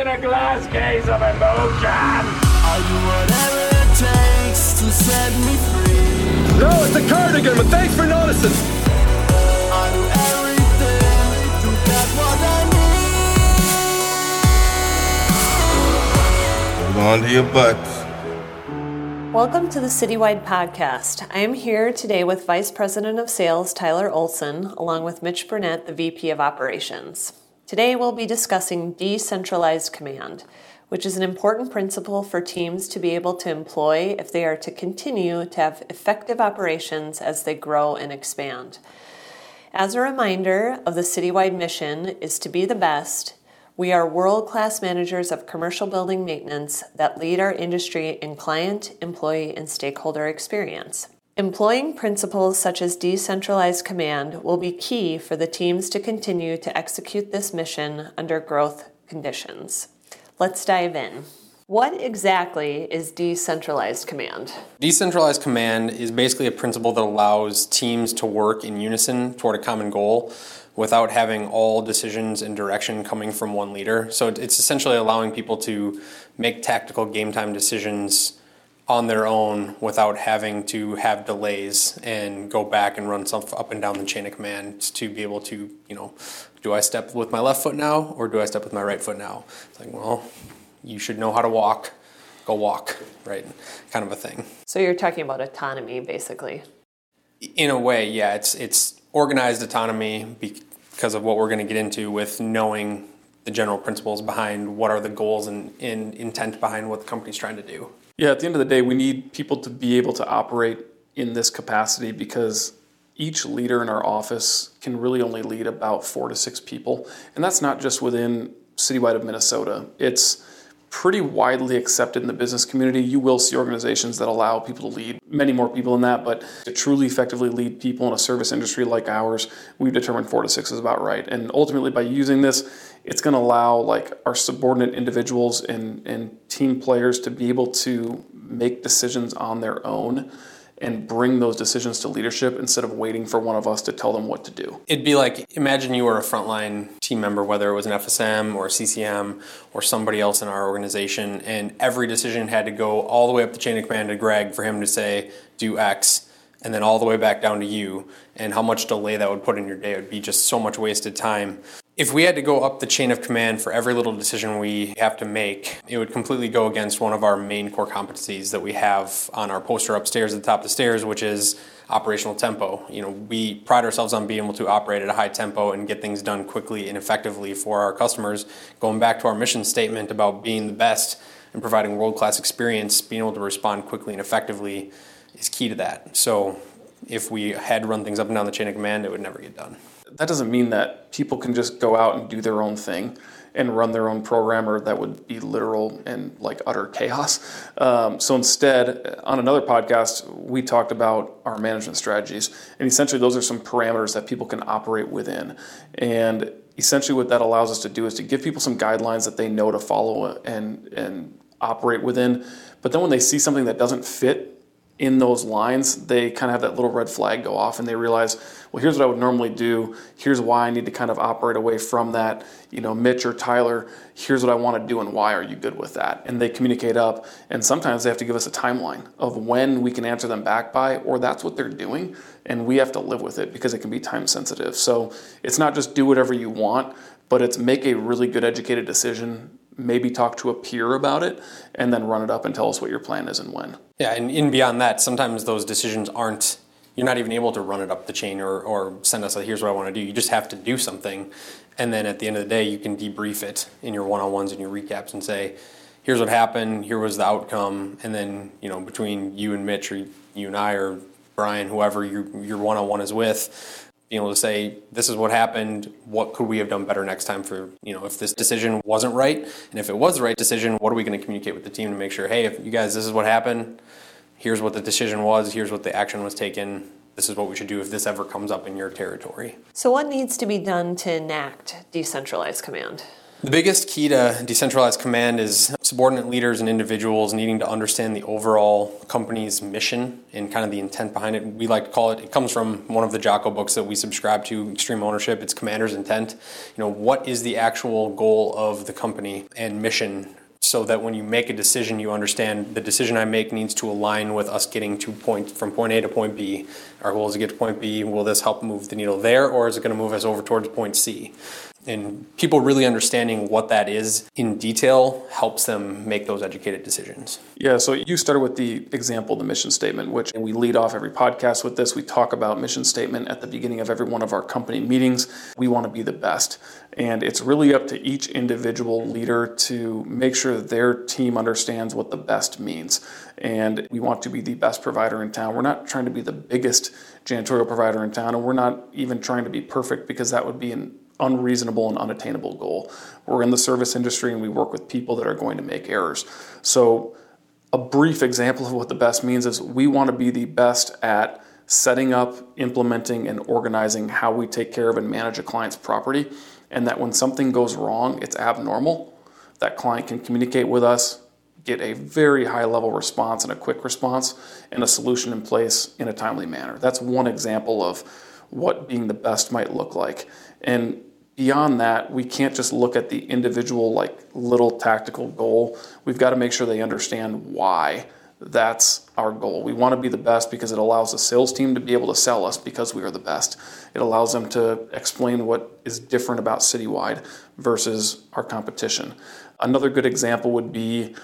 in a glass case of emotion. I'll do whatever it takes to set me free. No, it's a cardigan, but thanks for noticing. I'll do everything to get what I need. Hold on to your butts. Welcome to the Citywide Podcast. I am here today with Vice President of Sales Tyler Olson, along with Mitch Brunette, the VP of Operations. Today we'll be discussing decentralized command, which is an important principle for teams to be able to employ if they are to continue to have effective operations as they grow and expand. As a reminder of the citywide mission is to be the best we are world class managers of commercial building maintenance that lead our industry in client, employee, and stakeholder experience. Employing principles such as decentralized command will be key for the teams to continue to execute this mission under growth conditions. Let's dive in. What exactly is decentralized command? Decentralized command is basically a principle that allows teams to work in unison toward a common goal without having all decisions and direction coming from one leader. So it's essentially allowing people to make tactical game time decisions on their own without having to have delays and go back and run stuff up and down the chain of command to be able to, you know, do I step with my left foot now or do I step with my right foot now? It's like, well, you should know how to walk, go walk, right? Kind of a thing. So you're talking about autonomy basically. In a way, yeah, it's it's organized autonomy because of what we're going to get into with knowing the general principles behind what are the goals and, and intent behind what the company's trying to do. Yeah, at the end of the day, we need people to be able to operate in this capacity because each leader in our office can really only lead about four to six people. And that's not just within citywide of Minnesota. It's pretty widely accepted in the business community. You will see organizations that allow people to lead many more people than that, but to truly effectively lead people in a service industry like ours, we've determined four to six is about right. And ultimately, by using this, it's going to allow like our subordinate individuals and, and team players to be able to make decisions on their own and bring those decisions to leadership instead of waiting for one of us to tell them what to do. It'd be like imagine you were a frontline team member, whether it was an FSM or a CCM or somebody else in our organization, and every decision had to go all the way up the chain of command to Greg for him to say, do X. And then all the way back down to you, and how much delay that would put in your day. Would be just so much wasted time. If we had to go up the chain of command for every little decision we have to make, it would completely go against one of our main core competencies that we have on our poster upstairs at the top of the stairs, which is operational tempo. You know, we pride ourselves on being able to operate at a high tempo and get things done quickly and effectively for our customers. Going back to our mission statement about being the best and providing world-class experience, being able to respond quickly and effectively is key to that. So if we had run things up and down the chain of command, it would never get done that doesn't mean that people can just go out and do their own thing and run their own program, or that would be literal and like utter chaos. Um, so instead, on another podcast, we talked about our management strategies, and essentially those are some parameters that people can operate within. And essentially, what that allows us to do is to give people some guidelines that they know to follow and and operate within. But then when they see something that doesn't fit in those lines, they kind of have that little red flag go off and they realize, well, here's what I would normally do. Here's why I need to kind of operate away from that. You know, Mitch or Tyler, here's what I want to do and why are you good with that? And they communicate up. And sometimes they have to give us a timeline of when we can answer them back by, or that's what they're doing. And we have to live with it because it can be time sensitive. So it's not just do whatever you want, but it's make a really good educated decision maybe talk to a peer about it, and then run it up and tell us what your plan is and when. Yeah, and in beyond that, sometimes those decisions aren't. You're not even able to run it up the chain or, or send us a here's what I want to do. You just have to do something, and then at the end of the day, you can debrief it in your one-on-ones and your recaps and say, here's what happened, here was the outcome, and then you know between you and Mitch or you and I or Brian, whoever your your one-on-one is with, being able to say this is what happened. What could we have done better next time for you know if this decision wasn't right? And if it was the right decision what are we going to communicate with the team to make sure hey if you guys this is what happened. Here's what the decision was. Here's what the action was taken. This is what we should do if this ever comes up in your territory. So what needs to be done to enact decentralized command The biggest key to decentralized command is subordinate leaders and individuals needing to understand the overall company's mission and kind of the intent behind it. We like to call it, it comes from one of the Jocko books that we subscribe to, Extreme Ownership. It's Commander's Intent. You know, what is the actual goal of the company and mission so that when you make a decision, you understand the decision I make needs to align with us getting to point from point A to point B. Our goal is to get to point B. Will this help move the needle there, or is it going to move us over towards point C? And people really understanding what that is in detail helps them make those educated decisions. Yeah, so you started with the example, the mission statement, which we lead off every podcast with this. We talk about mission statement at the beginning of every one of our company meetings. We want to be the best. And it's really up to each individual leader to make sure that their team understands what the best means. And we want to be the best provider in town. We're not trying to be the biggest janitorial provider in town, and we're not even trying to be perfect because that would be an unreasonable and unattainable goal. We're in the service industry and we work with people that are going to make errors. So, a brief example of what the best means is we want to be the best at setting up, implementing, and organizing how we take care of and manage a client's property. And that when something goes wrong, it's abnormal, that client can communicate with us, get a very high level response and a quick response, and a solution in place in a timely manner. That's one example of what being the best might look like. And beyond that, we can't just look at the individual, like little tactical goal. We've got to make sure they understand why that's our goal. We want to be the best because it allows the sales team to be able to sell us because we are the best. It allows them to explain what is different about Citywide versus our competition. Another good example would be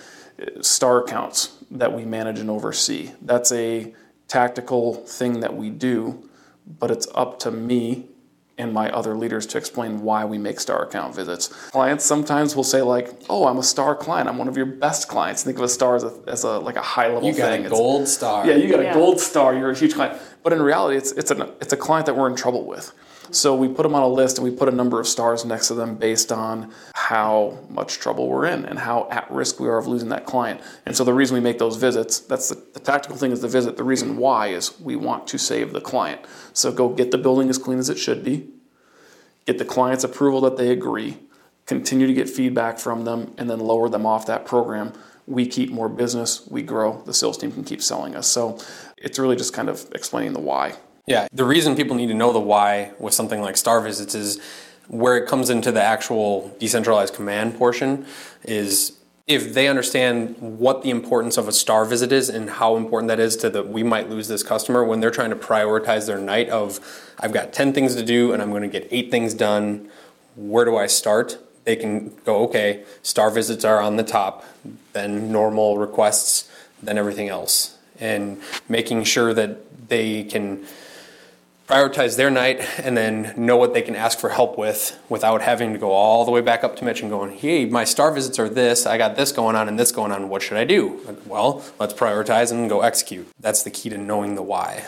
uh, star accounts that we manage and oversee. That's a tactical thing that we do, but it's up to me and my other leaders to explain why we make star account visits. Clients sometimes will say like, "Oh, I'm a star client. I'm one of your best clients." Think of a star as a, as a like a high level you got thing. a gold star. Yeah, you got Yeah. a gold star. You're a huge client. But in reality, it's it's a it's a client that we're in trouble with. So we put them on a list and we put a number of stars next to them based on how much trouble we're in and how at risk we are of losing that client. And so the reason we make those visits, that's the, the tactical thing is the visit. The reason why is we want to save the client. So go get the building as clean as it should be, get the client's approval that they agree, continue to get feedback from them, and then lower them off that program. We keep more business, we grow, the sales team can keep selling us. So it's really just kind of explaining the why. Yeah, the reason people need to know the why with something like star visits is where it comes into the actual decentralized command portion is if they understand what the importance of a star visit is and how important that is to the we might lose this customer when they're trying to prioritize their night of I've got 10 things to do and I'm going to get 8 things done, where do I start? They can go okay, star visits are on the top, then normal requests, then everything else. And making sure that they can prioritize their night and then know what they can ask for help with without having to go all the way back up to Mitch and going, hey, my star visits are this, I got this going on and this going on, what should I do? Well, let's prioritize and go execute. That's the key to knowing the why.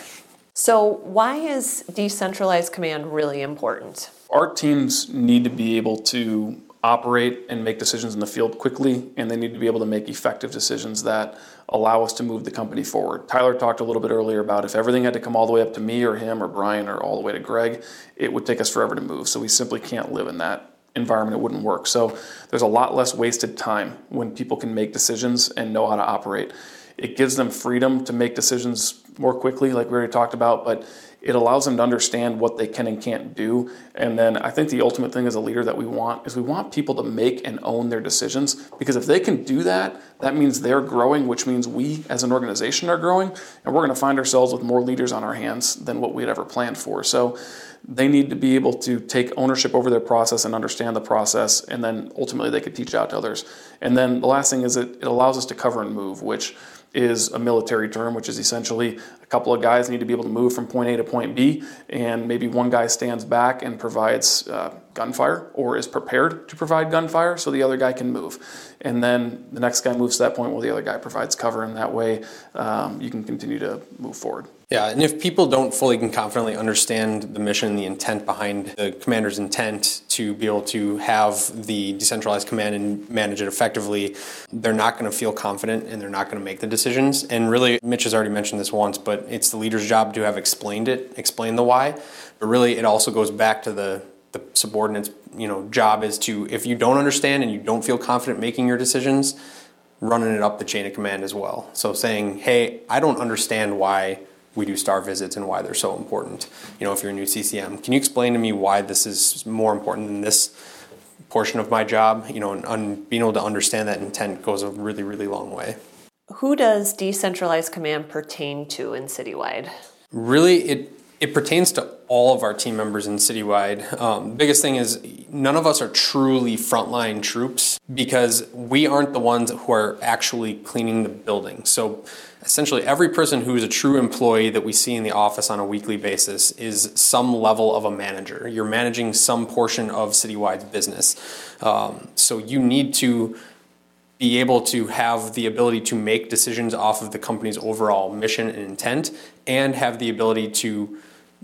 So, why is decentralized command really important? Our teams need to be able to operate and make decisions in the field quickly, and they need to be able to make effective decisions that allow us to move the company forward. Tyler talked a little bit earlier about if everything had to come all the way up to me or him or Brian or all the way to Greg, it would take us forever to move. So we simply can't live in that environment. It wouldn't work. So there's a lot less wasted time when people can make decisions and know how to operate. It gives them freedom to make decisions more quickly, like we already talked about, but it allows them to understand what they can and can't do. And then I think the ultimate thing as a leader that we want is we want people to make and own their decisions because if they can do that, that means they're growing, which means we as an organization are growing, and we're going to find ourselves with more leaders on our hands than what we had ever planned for. So they need to be able to take ownership over their process and understand the process, and then ultimately they could teach out to others. And then the last thing is it, it allows us to cover and move, which is a military term, which is essentially a couple of guys need to be able to move from point A to point B, and maybe one guy stands back and provides uh, gunfire or is prepared to provide gunfire so the other guy can move. And then the next guy moves to that point while the other guy provides cover, and that way um, you can continue to move forward. Yeah, and if people don't fully and confidently understand the mission, the intent behind the commander's intent to be able to have the decentralized command and manage it effectively, they're not going to feel confident and they're not going to make the decisions. And really, Mitch has already mentioned this once, but it's the leader's job to have explained it, explain the why. But really, it also goes back to the the subordinate's you know job is to if you don't understand and you don't feel confident making your decisions running it up the chain of command as well so saying hey i don't understand why we do star visits and why they're so important. You know if you're a new ccm can you explain to me why this is more important than this portion of my job? You know and un, being able to understand that intent goes a really really long way. Who does decentralized command pertain to in Citywide? Really, it it pertains to all of our team members in Citywide. Um, biggest thing is none of us are truly frontline troops because we aren't the ones who are actually cleaning the building. So essentially, every person who is a true employee that we see in the office on a weekly basis is some level of a manager. You're managing some portion of Citywide's business. Um, so you need to be able to have the ability to make decisions off of the company's overall mission and intent and have the ability to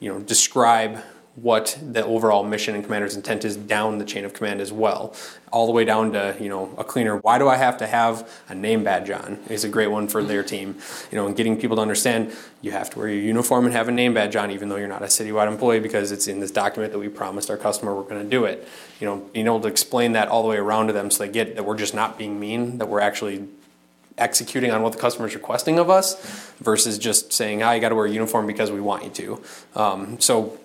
you know describe what the overall mission and commander's intent is down the chain of command as well. All the way down to you know a cleaner why do i have to have a name badge on is a great one for their team. You know and getting people to understand you have to wear your uniform and have a name badge on even though you're not a citywide employee because it's in this document that we promised our customer we're going to do it. You know being able to explain that all the way around to them so they get that we're just not being mean that we're actually executing on what the customer is requesting of us versus just saying, "Ah, you got to wear a uniform because we want you to." Um, so,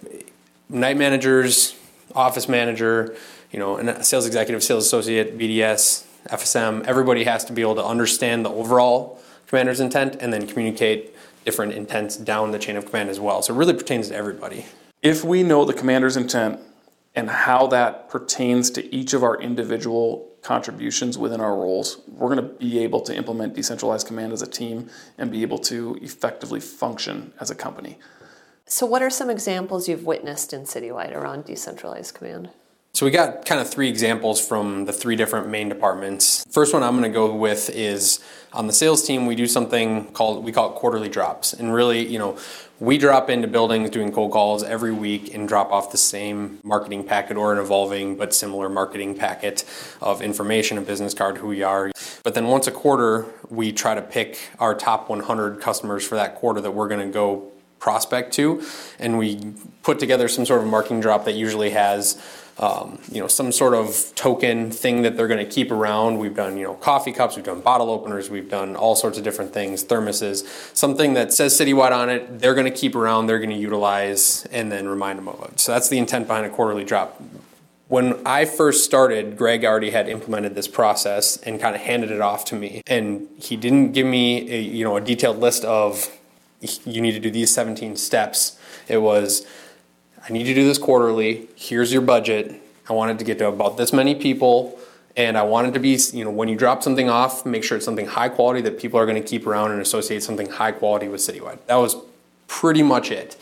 night managers, office manager, you know, and sales executive, sales associate, BDS, FSM, everybody has to be able to understand the overall commander's intent and then communicate different intents down the chain of command as well. So, it really pertains to everybody. If we know the commander's intent and how that pertains to each of our individual contributions within our roles, we're going to be able to implement decentralized command as a team and be able to effectively function as a company. So, what are some examples you've witnessed in Citywide around decentralized command? So we got kind of three examples from the three different main departments. First one I'm going to go with is on the sales team we do something called we call it quarterly drops. And really, you know, we drop into buildings doing cold calls every week and drop off the same marketing packet or an evolving but similar marketing packet of information, a business card, who we are. But then once a quarter, we try to pick our top 100 customers for that quarter that we're going to go prospect to, and we put together some sort of marketing drop that usually has um, you know, some sort of token thing that they're going to keep around. We've done, you know, coffee cups, we've done bottle openers, we've done all sorts of different things, thermoses, something that says Citywide on it, they're going to keep around, they're going to utilize, and then remind them of it. So that's the intent behind a quarterly drop. When I first started, Greg already had implemented this process and kind of handed it off to me. And he didn't give me a, you know, a detailed list of you need to do these 17 steps. It was I need to do this quarterly. Here's your budget. I wanted to get to about this many people. And I wanted to be, you know, when you drop something off, make sure it's something high quality that people are going to keep around and associate something high quality with Citywide. That was pretty much it.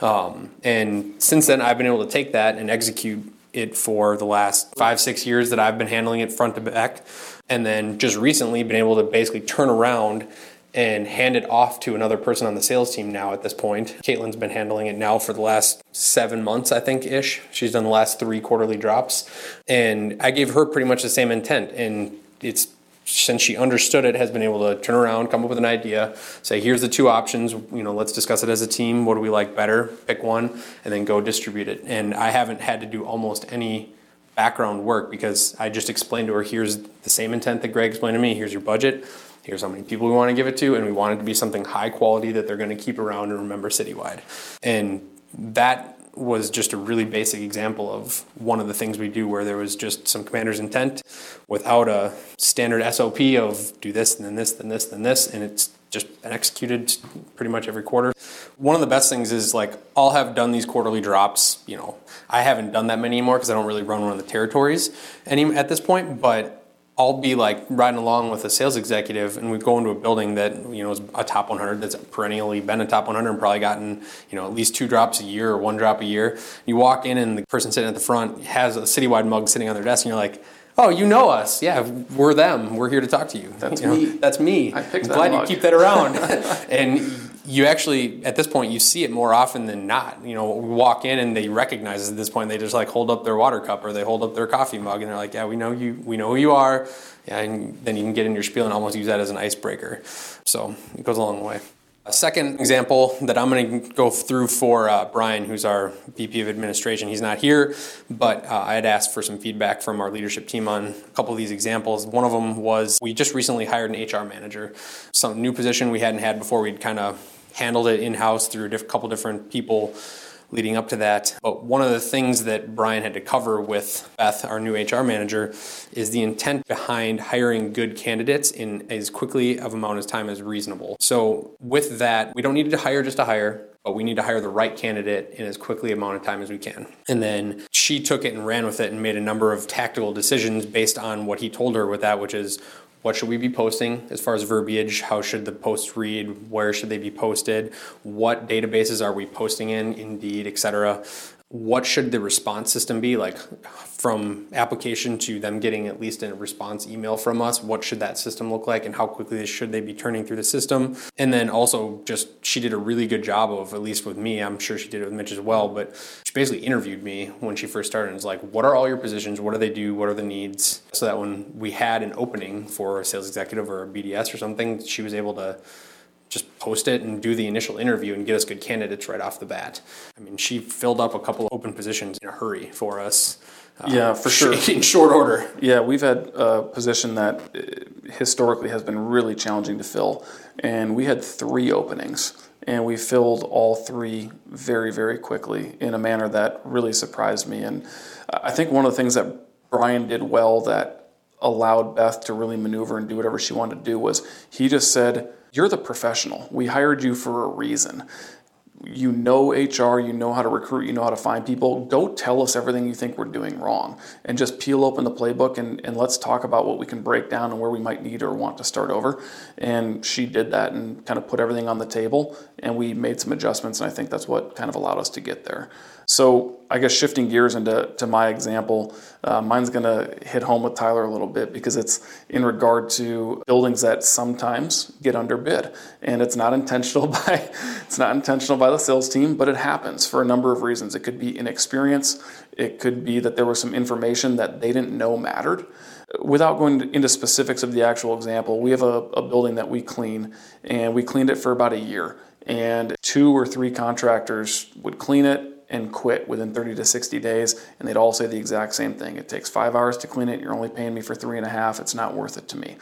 Um, and since then, I've been able to take that and execute it for the last five, six years that I've been handling it front to back. And then just recently, been able to basically turn around and hand it off to another person on the sales team now at this point. Caitlin's been handling it now for the last seven months, I think, ish. She's done the last three quarterly drops. And I gave her pretty much the same intent. And it's since she understood it, has been able to turn around, come up with an idea, say, here's the two options, you know, let's discuss it as a team. What do we like better? Pick one, and then go distribute it. And I haven't had to do almost any background work because I just explained to her, here's the same intent that Greg explained to me, here's your budget here's how many people we want to give it to, and we want it to be something high quality that they're going to keep around and remember citywide. And that was just a really basic example of one of the things we do where there was just some commander's intent without a standard SOP of do this and then this, then this, then this, and it's just been executed pretty much every quarter. One of the best things is like I'll have done these quarterly drops. You know, I haven't done that many anymore because I don't really run one of the territories any at this point, but I'll be like riding along with a sales executive, and we go into a building that you know is a top 100 that's perennially been a top 100 and probably gotten you know at least two drops a year or one drop a year. You walk in, and the person sitting at the front has a citywide mug sitting on their desk, and you're like, "Oh, you know us? Yeah, we're them. We're here to talk to you. That's you know, me. That's me. I picked I'm that glad mug. you keep that around." and you actually at this point you see it more often than not. You know, walk in and they recognize at this point. They just like hold up their water cup or they hold up their coffee mug, and they're like, "Yeah, we know you. We know who you are." And then you can get in your spiel and almost use that as an icebreaker. So it goes a long way. A second example that I'm going to go through for uh, Brian, who's our VP of Administration, he's not here, but uh, I had asked for some feedback from our leadership team on a couple of these examples. One of them was we just recently hired an HR manager, some new position we hadn't had before. We'd kind of handled it in house through a diff- couple different people leading up to that. But one of the things that Brian had to cover with Beth, our new HR manager, is the intent behind hiring good candidates in as quickly of amount of time as reasonable. So with that, we don't need to hire just to hire. But we need to hire the right candidate in as quickly amount of time as we can. And then she took it and ran with it and made a number of tactical decisions based on what he told her with that, which is what should we be posting as far as verbiage? How should the posts read? Where should they be posted? What databases are we posting in? Indeed, etc what should the response system be? Like from application to them getting at least a response email from us what should that system look like and how quickly should they be turning through the system? And then also just she did a really good job of at least with me i'm sure she did it with mitch as well but she basically interviewed me when she first started and was like what are all your positions? What do they do? What are the needs? So that when we had an opening for a sales executive or a bds or something she was able to just post it and do the initial interview and get us good candidates right off the bat. I mean, she filled up a couple of open positions in a hurry for us. Uh, yeah, for sure. In short order. Yeah, we've had a position that uh, historically has been really challenging to fill, and we had three openings, and we filled all three very, very quickly in a manner that really surprised me. And I think one of the things that Brian did well that allowed Beth to really maneuver and do whatever she wanted to do was he just said, you're the professional. We hired you for a reason. You know HR, you know how to recruit, you know how to find people. Go tell us everything you think we're doing wrong and just peel open the playbook and, and let's talk about what we can break down and where we might need or want to start over. And she did that and kind of put everything on the table and we made some adjustments and I think that's what kind of allowed us to get there. So I guess shifting gears into to my example, uh, mine's going to hit home with Tyler a little bit because it's in regard to buildings that sometimes get underbid, and it's not intentional by it's not intentional by the sales team, but it happens for a number of reasons. It could be inexperience, it could be that there was some information that they didn't know mattered. Without going into specifics of the actual example, we have a, a building that we clean, and we cleaned it for about a year. And two or three contractors would clean it, and quit within 30 to 60 days, and they'd all say the exact same thing. It takes five hours to clean it, you're only paying me for three and a half, it's not worth it to me.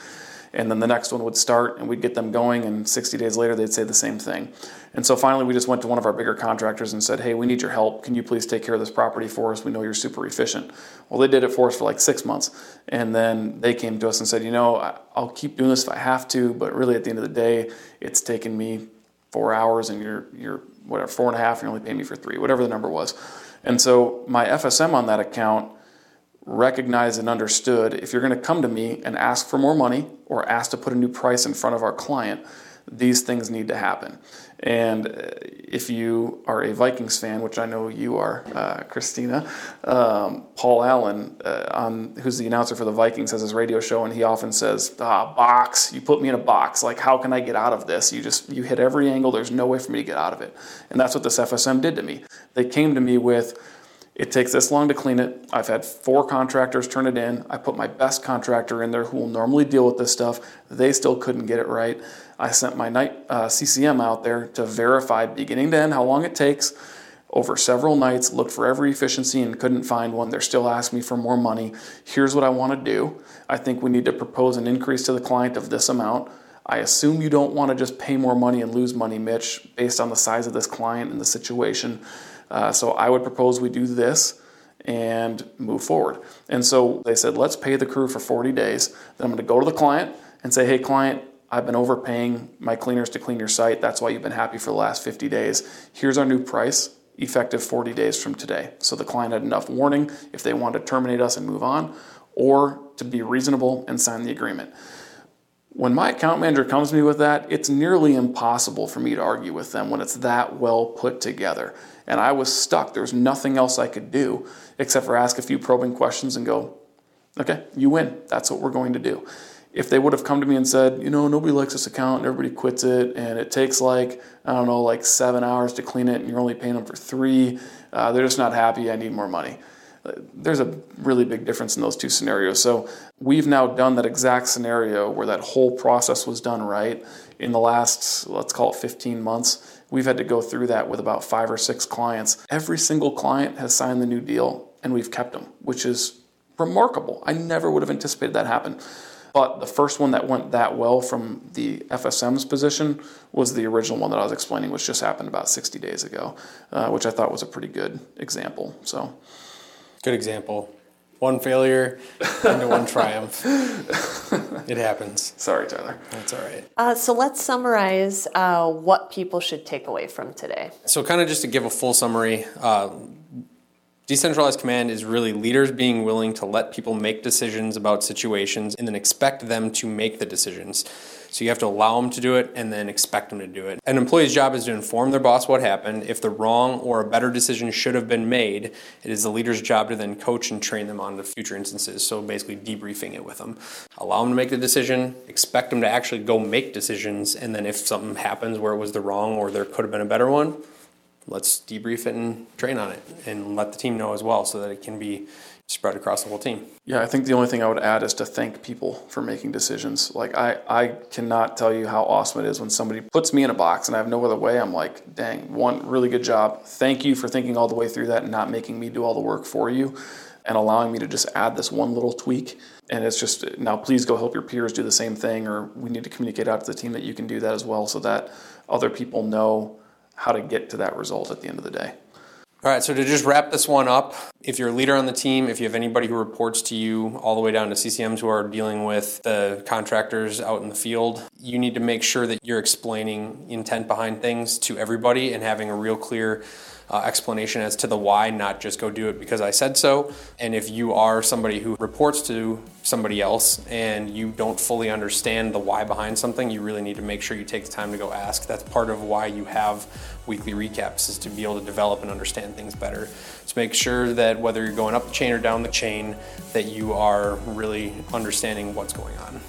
And then the next one would start, and we'd get them going, and 60 days later, they'd say the same thing. And so finally, we just went to one of our bigger contractors and said, Hey, we need your help. Can you please take care of this property for us? We know you're super efficient. Well, they did it for us for like six months. And then they came to us and said, You know, I'll keep doing this if I have to, but really at the end of the day, it's taken me four hours and you're, you're whatever, four and a half, you're only pay me for three, whatever the number was. And so my FSM on that account recognized and understood if you're going to come to me and ask for more money or ask to put a new price in front of our client, these things need to happen. And uh, if you are a Vikings fan, which I know you are, uh, Christina, um, Paul Allen, uh, on, who's the announcer for the Vikings, has his radio show, and he often says, "Ah, box! You put me in a box. Like, how can I get out of this? You just you hit every angle. There's no way for me to get out of it." And that's what this FSM did to me. They came to me with. It takes this long to clean it. I've had four contractors turn it in. I put my best contractor in there who will normally deal with this stuff. They still couldn't get it right. I sent my night uh, CCM out there to verify beginning to end how long it takes over several nights, looked for every efficiency and couldn't find one. They're still asking me for more money. Here's what I want to do. I think we need to propose an increase to the client of this amount. I assume you don't want to just pay more money and lose money, Mitch, based on the size of this client and the situation. Uh, so I would propose we do this and move forward. And so they said, let's pay the crew for 40 days. Then I'm going to go to the client and say, hey, client, I've been overpaying my cleaners to clean your site. That's why you've been happy for the last 50 days. Here's our new price, effective 40 days from today. So the client had enough warning if they wanted to terminate us and move on, or to be reasonable and sign the agreement. When my account manager comes to me with that, it's nearly impossible for me to argue with them when it's that well put together. And I was stuck. There was nothing else I could do except for ask a few probing questions and go, okay, you win. That's what we're going to do if they would have come to me and said, you know, nobody likes this account and everybody quits it, and it takes like, I don't know, like seven hours to clean it, and you're only paying them for three, uh, they're just not happy. I need more money. There's a really big difference in those two scenarios. So we've now done that exact scenario where that whole process was done right in the last, let's call it 15 months. We've had to go through that with about five or six clients. Every single client has signed the new deal and we've kept them, which is remarkable. I never would have anticipated that happen. But the first one that went that well from the FSM's position was the original one that I was explaining, which just happened about 60 days ago, uh, which I thought was a pretty good example. So, good example. One failure into one triumph. It happens. Sorry, Tyler. That's all right. Uh, so let's summarize uh, what people should take away from today. So, kind of just to give a full summary, uh, Decentralized command is really leaders being willing to let people make decisions about situations and then expect them to make the decisions. So you have to allow them to do it and then expect them to do it. An employee's job is to inform their boss what happened. If the wrong or a better decision should have been made, it is the leader's job to then coach and train them on the future instances. So basically debriefing it with them. Allow them to make the decision, expect them to actually go make decisions, and then if something happens where it was the wrong or there could have been a better one, let's debrief it and train on it and let the team know as well so that it can be spread across the whole team. Yeah, I think the only thing I would add is to thank people for making decisions. Like I, I cannot tell you how awesome it is when somebody puts me in a box and I have no other way. I'm like, dang, one really good job. Thank you for thinking all the way through that and not making me do all the work for you and allowing me to just add this one little tweak. And it's just now please go help your peers do the same thing or we need to communicate out to the team that you can do that as well so that other people know how to get to that result at the end of the day. All right, so to just wrap this one up, if you're a leader on the team, if you have anybody who reports to you, all the way down to CCMs who are dealing with the contractors out in the field, you need to make sure that you're explaining intent behind things to everybody and having a real clear uh, explanation as to the why, not just go do it because I said so. And if you are somebody who reports to somebody else and you don't fully understand the why behind something, you really need to make sure you take the time to go ask. That's part of why you have weekly recaps is to be able to develop and understand things better. To make sure that whether you're going up the chain or down the chain, that you are really understanding what's going on.